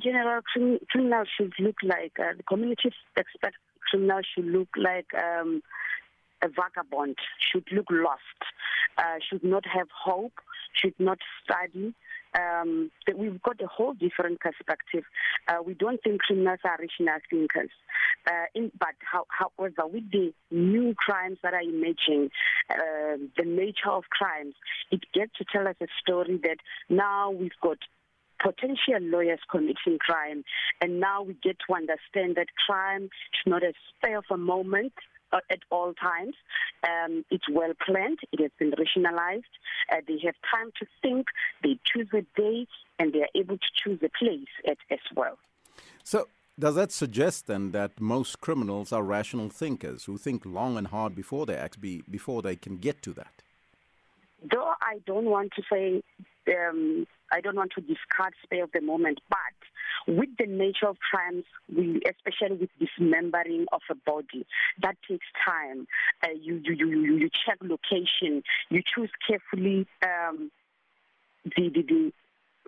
in general, criminals should look like uh, the community expects criminals should look like um, a vagabond, should look lost, uh, should not have hope, should not study. Um, we've got a whole different perspective. Uh, we don't think criminals are rational thinkers. Uh, in, but how, however, with the new crimes that are emerging, uh, the nature of crimes, it gets to tell us a story that now we've got potential lawyers committing crime. And now we get to understand that crime is not a spare of a moment uh, at all times. Um, it's well planned. It has been rationalized. Uh, they have time to think. They choose a day, and they are able to choose a place at, as well. So, does that suggest then that most criminals are rational thinkers who think long and hard before they act, be, before they can get to that? Though I don't want to say um, I don't want to discard spare of the moment, but with the nature of crimes, we, especially with dismembering of a body, that takes time. Uh, you, you, you, you check location, you choose carefully um, the, the, the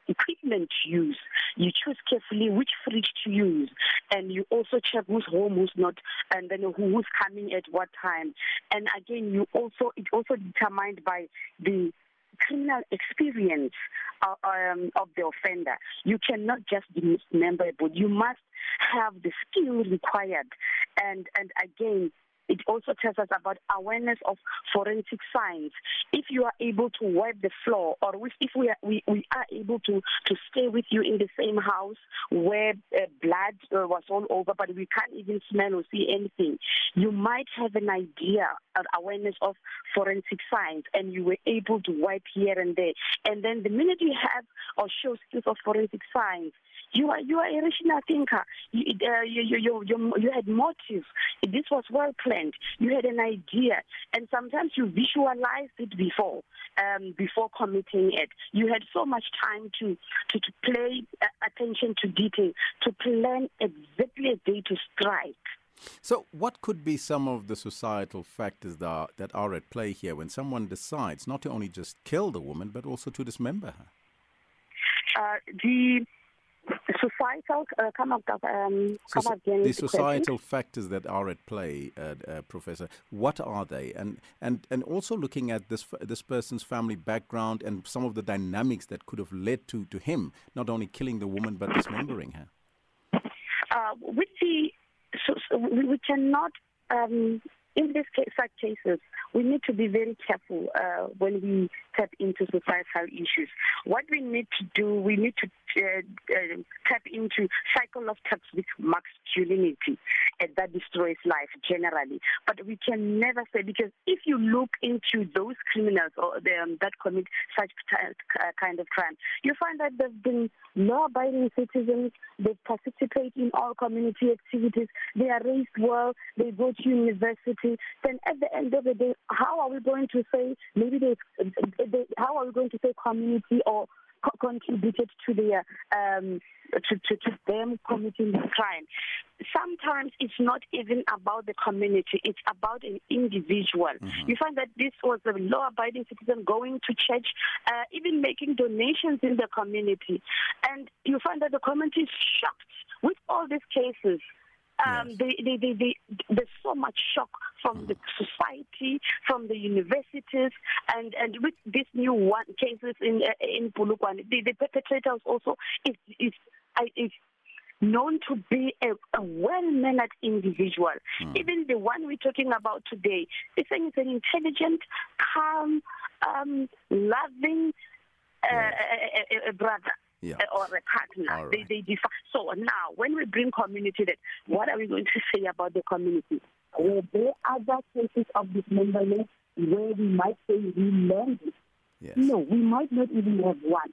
equipment to use. You choose carefully which fridge to use, and you also check who's home, who's not, and then who's coming at what time. And again, you also it also determined by the criminal experience uh, um, of the offender. You cannot just be body. You must have the skill required. And and again, it also tells us about awareness of forensic science. If you are able to wipe the floor, or if we are, we, we are able to, to stay with you in the same house where uh, blood uh, was all over, but we can't even smell or see anything, you might have an idea, an awareness of forensic science, and you were able to wipe here and there. And then the minute you have or show skills of forensic science, you are you are a rational thinker. You, uh, you, you, you, you had motive. This was well planned. You had an idea, and sometimes you visualized it before um, before committing it. You had so much time to to, to pay uh, attention to detail, to plan exactly a day to strike. So, what could be some of the societal factors that are, that are at play here when someone decides not to only just kill the woman but also to dismember her? Uh, the societal uh, come up, um, come so, again the societal factors that are at play, uh, uh, Professor. What are they? And and and also looking at this this person's family background and some of the dynamics that could have led to to him not only killing the woman but dismembering her. Uh, with the so, so we, we cannot. Um, in these case, such cases, we need to be very careful uh, when we tap into societal issues. What we need to do, we need to uh, uh, tap into cycle of toxic masculinity uh, that destroys life generally. But we can never say because if you look into those criminals or the, um, that commit such uh, kind of crime, you find that they've been law-abiding citizens. They participate in all community activities. They are raised well. They go to university. Then at the end of the day, how are we going to say maybe they, they how are we going to say community or contributed to their um, to, to, to them committing the crime. Sometimes it's not even about the community; it's about an individual. Mm-hmm. You find that this was a law-abiding citizen going to church, uh, even making donations in the community, and you find that the community is shocked with all these cases. Um, yes. they, they, they, they, there's so much shock from mm. the society, from the universities, and, and with these new one cases in uh, in Polokwane, the, the perpetrators also is is, is known to be a, a well-mannered individual. Mm. Even the one we're talking about today, this thing is an intelligent, calm, um, loving uh, yes. a, a, a brother yeah. Or a partner. Right. They, they differ. So now, when we bring community, that what are we going to say about the community? Were there other cases of dismemberment where we might say we learned it? Yes. No, we might not even have one.